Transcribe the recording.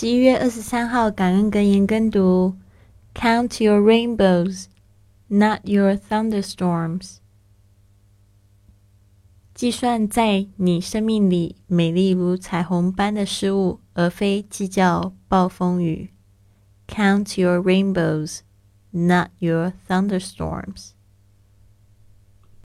十一月二十三号感恩格言跟读 count your rainbows not your thunderstorms 计算在你生命里美丽如彩虹般的事物而非计较暴风雨 count your rainbows not your thunderstorms